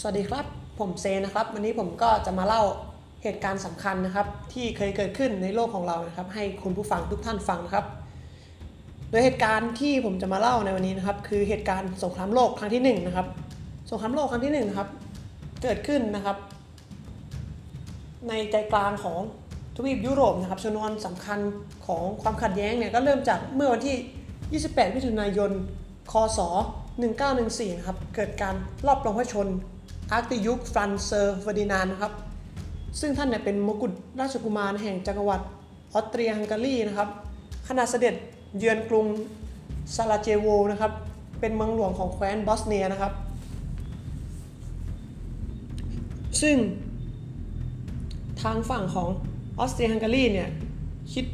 สวัสดีครับ ผมเซนะครับ วันนี้ผมก็จะมาเล่าเหตุการณ์สำคัญนะครับ ที่เคยเกิดขึ้นในโลกของเรานะครับ ให้คุณผู้ฟังทุกท่านฟังนะครับ โดยเหตุการณ์ที่ผมจะมาเล่าในวันนี้นะครับ คือเหตุการณ์สงครามโลกครั้งที่หนึ่งนะครับ สงครามโลกครั้งที่หนึ่งนะครับ เกิดขึ้นนะครับ ในใจกลางของทวีปยุโรปนะครับชนวนสำคัญของความขัดแย้งเนี่ยก็เริ่มจากเมื่อวันที่ 28 มิถุนายน คศ 1914 นะครับ เกิดการลอบปลงพระชนม์ อาร์ชดยุกฟรันซ์เฟอร์ดินานด์นะครับ ซึ่งท่านเนี่ยเป็นมกุฎราชกุมารแห่งจักรวรรดิออสเตรียฮังการีนะครับขณะเสด็จเยือนกรุงซาราเจโวนะครับ เป็นเมืองหลวงของแคว้นบอสเนียนะครับ ซึ่งทางฝั่งของออสเตรียฮังการีเนี่ยคิด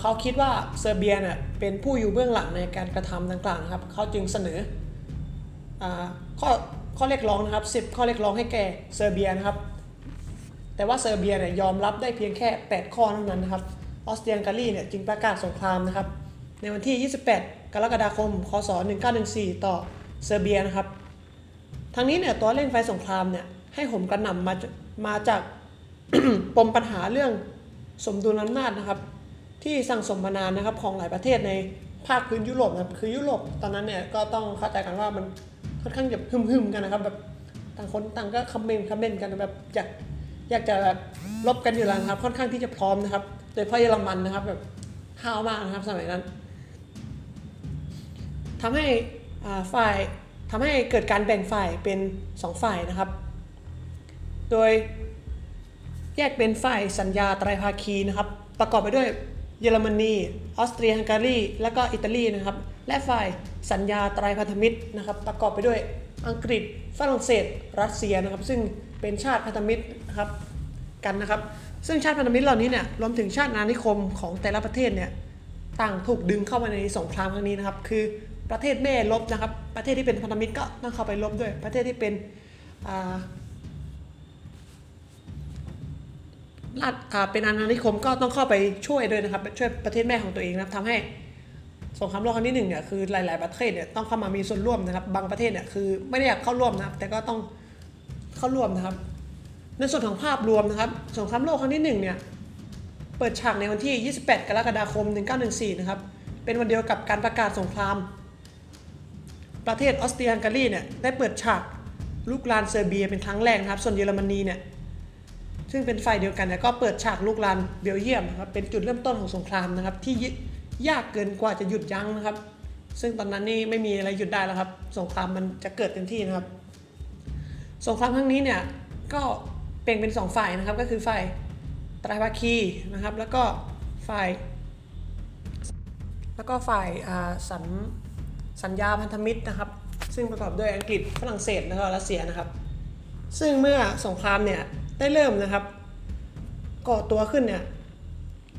เขาคิดว่าเซอร์เบียเนี่ยเป็นผู้อยู่เบื้องหลังในการกระทำดังกล่าวครับ เขาจึงเสนอข้อ ข้อเรียกร้องนะครับ 10 ข้อเรียกร้องให้แก่เซอร์เบียนะครับ แต่ว่าเซอร์เบียเนี่ยยอมรับได้เพียงแค่ 8 ข้อเท่านั้นนะครับออสเตรียฮังการีเนี่ยจึงประกาศสงครามนะครับ ในวันที่ 28 กรกฎาคม คศ 1914 ต่อเซอร์เบียนะครับทั้งนี้เนี่ยตัวเร่งไฟสงครามเนี่ยให้โหมกระหน่ำมามาจากปมปัญหาเรื่องสมดุลอำนาจนะครับ ที่สั่งสมมานานนะครับของหลายประเทศในภาคพื้นยุโรปนะครับคือยุโรปตอนนั้นเนี่ยก็ต้องเข้าใจกันว่ามัน ค่อนข้างจะหึมๆกันนะครับ แบบต่างคนต่างก็คอมเมนต์คอมเมนต์กันแบบอยากอยากจะแบบลบกันอยู่แล้วครับ ค่อนข้างที่จะพร้อมนะครับ โดยเฉพาะเยอรมันนะครับ แบบห้าวมากนะครับสมัยนั้นทำให้อ่าฝ่ายทำให้เกิดการแบ่งฝ่ายเป็น 2 ฝ่ายนะครับ โดยแยกเป็นฝ่ายสัญญาไตรภาคีนะครับ ประกอบไปด้วยเยอรมนี ออสเตรียฮังการี และก็อิตาลีนะครับ และฝ่ายสัญญาตรายพันธมิตรนะครับประกอบไปด้วยอังกฤษฝรั่งเศส รัสเซียนะครับ ซึ่งเป็นชาติพันธมิตรนะครับกันนะครับ ซึ่งชาติพันธมิตรเหล่านี้เนี่ยรวมถึงชาติอานิคมของแต่ละประเทศเนี่ยต่างถูกดึงเข้ามาในสงครามครั้งนี้นะครับ คือประเทศแม่ลบนะครับ ประเทศที่เป็นพันธมิตรก็ต้องเข้าไปลบด้วย ประเทศที่เป็นอ่ารัฐเป็นอาณานิคมก็ต้องเข้าไปช่วยด้วยนะครับช่วยประเทศแม่ของตัวเองนะครับทำให้ งครามโลกครั้งที่หนึ่งเนี่ยคือหลาย ๆ ประเทศเนี่ยต้องเข้ามามีส่วนร่วมนะครับ บางประเทศเนี่ยคือไม่ได้อยากเข้าร่วมนะครับ แต่ก็ต้องเข้าร่วมนะครับ ในส่วนของภาพรวมนะครับ สงครามโลกครั้งที่หนึ่งเนี่ยเปิดฉากในวันที่ 28 กรกฎาคม 1914 นะครับ เป็นวันเดียวกับการประกาศสงคราม ประเทศออสเตรียฮังการีเนี่ยได้เปิดฉากลุกลานเซอร์เบียเป็นครั้งแรกนะครับ ส่วนเยอรมนีเนี่ยซึ่งเป็นฝ่ายเดียวกันเนี่ยก็เปิดฉากลุกลานเบลเยียมนะครับเป็นจุดเริ่มต้นของสงครามนะครับที่ ยากเกินกว่าจะหยุดยั้งนะครับ ซึ่งตอนนั้นนี่ไม่มีอะไรหยุดได้แล้วครับ สงครามมันจะเกิดเต็มที่นะครับ สงครามครั้งนี้เนี่ยก็แบ่งเป็นสองฝ่ายนะครับ ก็คือฝ่ายไตรภาคีนะครับ แล้วก็ฝ่าย แล้วก็ฝ่ายสัญสัญญาพันธมิตรนะครับ ซึ่งประกอบด้วยอังกฤษฝรั่งเศสแล้วก็รัสเซียนะครับ ซึ่งเมื่อสงครามเนี่ยได้เริ่มนะครับก่อตัวขึ้นเนี่ย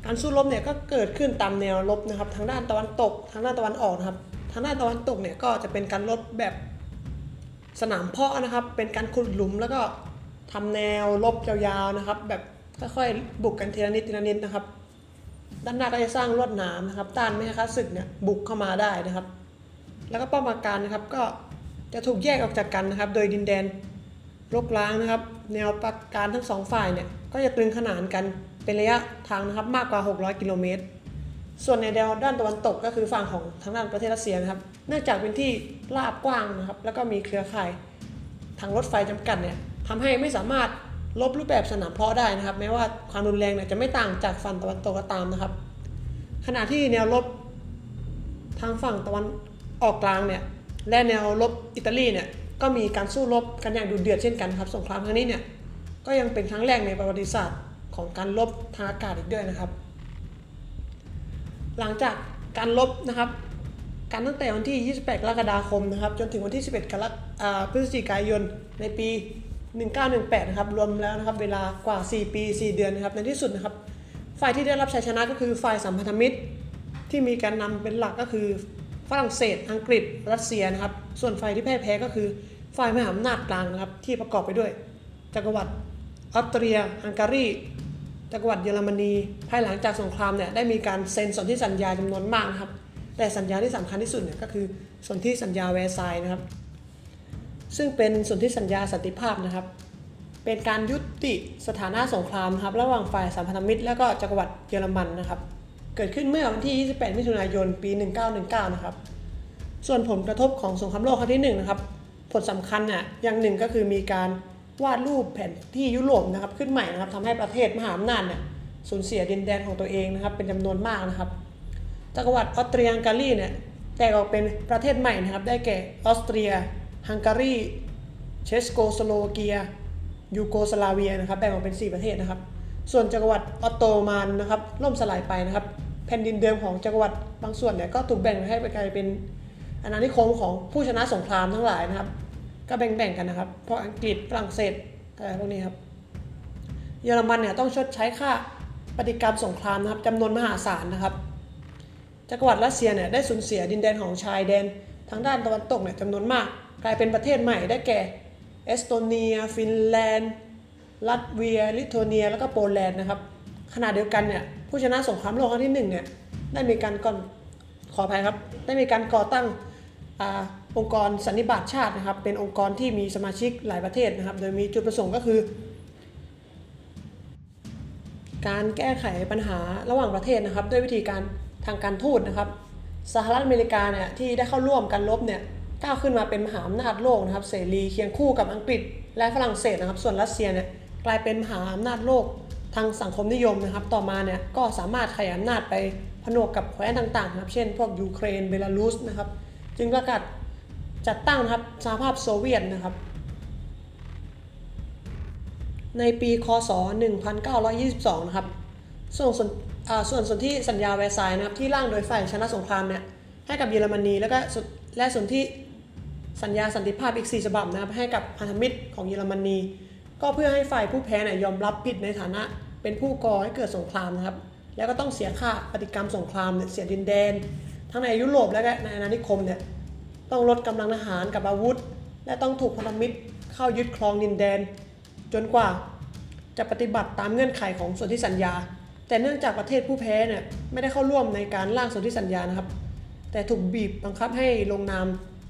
การสู้รบเนี่ยก็เกิดขึ้นตามแนวรบนะครับ ทางด้านตะวันตก ทางด้านตะวันออกนะครับ ทางด้านตะวันตกเนี่ยก็จะเป็นการรบแบบสนามเพาะนะครับ เป็นการขุดหลุมแล้วก็ทำแนวรบยาวๆนะครับ แบบค่อยๆบุกกันทีละนิดทีละนิดนะครับ ด้านหน้าก็จะสร้างลวดหนามนะครับ ต้านไม่ให้ข้าศึกเนี่ยบุกเข้ามาได้นะครับ แล้วก็ป้อมปราการนะครับก็จะถูกแยกออกจากกันนะครับ โดยดินแดนรกร้างนะครับ แนวปราการทั้งสองฝ่ายเนี่ยก็จะตึงขนานกัน เป็นระยะทางนะครับมากกว่า 600 กิโลเมตร ส่วนในแนวด้านตะวันตกก็คือฝั่งของทางด้านประเทศรัสเซียนะครับ เนื่องจากเป็นที่ราบกว้างนะครับ แล้วก็มีเครือข่ายทางรถไฟจำกัดเนี่ยทำให้ไม่สามารถลบรูปแบบสนามเพาะได้นะครับ แม้ว่าความรุนแรงเนี่ยจะไม่ต่างจากฝั่งตะวันตกก็ตามนะครับ ขณะที่แนวรบทางฝั่งตะวันออกกลางเนี่ยและแนวรบอิตาลีเนี่ยก็มีการสู้รบกันอย่างดุเดือดเช่นกันครับ สงครามครั้งนี้เนี่ยก็ยังเป็นครั้งแรกในประวัติศาสตร์ ของการรบทางอากาศอีกด้วยนะครับ หลังจากการรบนะครับ การตั้งแต่วันที่ 28 กรกฎาคมนะครับ จนถึงวันที่ 11 กรกอ่าพฤศจิกายนในปี 1918 นะครับ รวมแล้วนะครับ เวลากว่า 4 ปี 4 เดือนนะครับ ในที่สุดนะครับ ฝ่ายที่ได้รับชัยชนะก็คือฝ่ายสัมพันธมิตร ที่มีการนำเป็นหลักก็คือฝรั่งเศส อังกฤษ รัสเซียนะครับ ส่วนฝ่ายที่แพ้แพ้ก็คือฝ่ายมหาอำนาจกลางนะครับ ที่ประกอบไปด้วยจักรวรรดิออสเตรีย ฮังการี จักรวรรดิเยอรมนีภายหลังจากสงครามเนี่ยได้มีการเซ็นสนธิสัญญาจำนวนมากนะครับ แต่สัญญาที่สำคัญที่สุดเนี่ยก็คือสนธิสัญญาแวร์ซายส์นะครับ ซึ่งเป็นสนธิสัญญาสันติภาพนะครับ เป็นการยุติสถานะสงครามครับระหว่างฝ่ายสัมพันธมิตร และก็จักรวรรดิเยอรมันนะครับ เกิดขึ้นเมื่อวันที่ 28 มิถุนายน ปี 1919 นะครับ ส่วนผลกระทบของสงครามโลกครั้งที่หนึ่งนะครับ ผลสำคัญน่ะอย่างหนึ่งก็คือมีการ วาดรูปแผนที่ยุโรปนะครับขึ้นใหม่นะครับทำให้ประเทศมหาอำนาจเนี่ยสูญเสียดินแดนของตัวเองนะครับ เป็นจำนวนมากนะครับจักรวรรดิออสเตรียฮังการีเนี่ยแตกออกเป็นประเทศใหม่นะครับ ได้แก่ออสเตรียฮังการีเชโกสโลวาเกียยูโกสลาเวียนะครับแบ่งออกเป็น 4 ประเทศนะครับ ส่วนจักรวรรดิออตโตมันนะครับล่มสลายไปนะครับ แผ่นดินเดิมของจักรวรรดิบางส่วนเนี่ยก็ถูกแบ่งให้ไปกลายเป็นอาณานิคมของผู้ชนะสงครามทั้งหลายนะครับ ก็แบ่งๆกันนะครับเพราะอังกฤษฝรั่งเศสอะไรพวกนี้ครับเยอรมันเนี่ยต้องชดใช้ค่าปฏิกรรมสงครามนะครับจำนวนมหาศาลนะครับจักรวรรดิรัสเซียเนี่ยได้สูญเสียดินแดนของชายแดน ทางด้านตะวันตกเนี่ยจำนวนมาก กลายเป็นประเทศใหม่ได้แก่เอสโตเนีย ฟินแลนด์ลัตเวีย ลิทัวเนีย แล้วก็โปแลนด์นะครับขณะเดียวกันเนี่ยผู้ชนะสงครามโลกครั้งที่หนึ่งเนี่ยได้มีการก่อนขออภัยครับ ได้มีการก่อตั้ง องค์กรสันนิบาตชาตินะครับ เป็นองค์กรที่มีสมาชิกหลายประเทศนะครับ โดยมีจุดประสงค์ก็คือ การแก้ไขปัญหาระหว่างประเทศนะครับ ด้วยวิธีการทางการทูตนะครับสหรัฐอเมริกาเนี่ยที่ได้เข้าร่วมกันรบเนี่ยก้าวขึ้นมาเป็นมหาอำนาจโลกนะครับ เสรีเคียงคู่กับอังกฤษ และฝรั่งเศสนะครับ ส่วนรัสเซียเนี่ยกลายเป็นมหาอำนาจโลกทางสังคมนิยมนะครับ ต่อมาเนี่ยก็สามารถขยายอำนาจไปผนวกกับแคว้นต่างๆนะครับ เช่น พวกยูเครนเบลารุสนะครับ จึงประกาศจัดตั้งนะครับสหภาพโซเวียตนะครับ ในปีคศ 1922 นะครับ ส่งสนอ่าส่วนสนที่สัญญาแวร์ซายน์นะครับที่ร่างโดยฝ่ายชนะสงครามเนี่ยให้กับเยอรมนีแล้วก็และส่วนที่สัญญาสันติภาพอีก 4 ฉบับนะครับให้กับพันธมิตรของเยอรมนี ก็เพื่อให้ฝ่ายผู้แพ้เนี่ยยอมรับผิดในฐานะเป็นผู้ก่อให้เกิดสงครามนะครับ แล้วก็ต้องเสียค่าปฏิกรรมสงครามเนี่ยเสียดินแดน ทั้งในยุโรปและก็ในอาณานิคมเนี่ยต้องลดกำลังทหารกับอาวุธ และต้องถูกพันธมิตรเข้ายึดครองดินแดน จนกว่าจะปฏิบัติตามเงื่อนไขของสนธิสัญญา แต่เนื่องจากประเทศผู้แพ้เนี่ยไม่ได้เข้าร่วมในการร่างสนธิสัญญานะครับ แต่ถูกบีบบังคับให้ลงนาม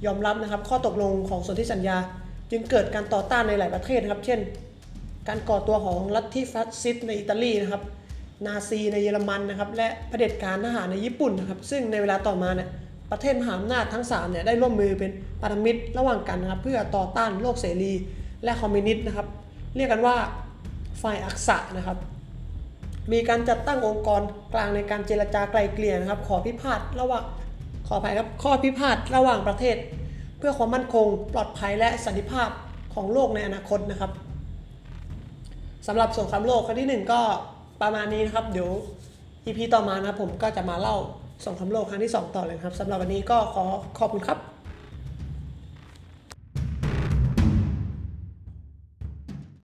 ยอมรับนะครับ ข้อตกลงของสนธิสัญญา จึงเกิดการต่อต้านในหลายประเทศนะครับ เช่น การก่อตัวของลัทธิฟาสซิสต์ในอิตาลีนะครับ นาซีในเยอรมันนะครับ และเผด็จการทหารในญี่ปุ่นนะครับ ซึ่งในเวลาต่อมาเนี่ยประเทศมหาอำนาจทั้ง3เนี่ยได้ร่วมมือเป็นพันธมิตรระหว่างกันนะครับ เพื่อต่อต้านโลกเสรี และคอมมิวนิสต์นะครับ เรียกกันว่าฝ่ายอักษะนะครับ มีการจัดตั้งองค์กรกลางในการเจรจาไกลเกลี่ยนะครับ ขอพิพาทระหว่างขออภัยครับข้อพิพาทระหว่างประเทศ เพื่อความมั่นคง ปลอดภัยและสันติภาพของโลกในอนาคตนะครับสำหรับสงครามโลกครั้งที่หนึ่งก็ ประมาณนี้นะครับ เดี๋ยว EP ต่อมานะผมก็จะมาเล่าสงครามโลกครั้งที่สองต่อเลยครับสำหรับวันนี้ก็ขอขอบคุณครับ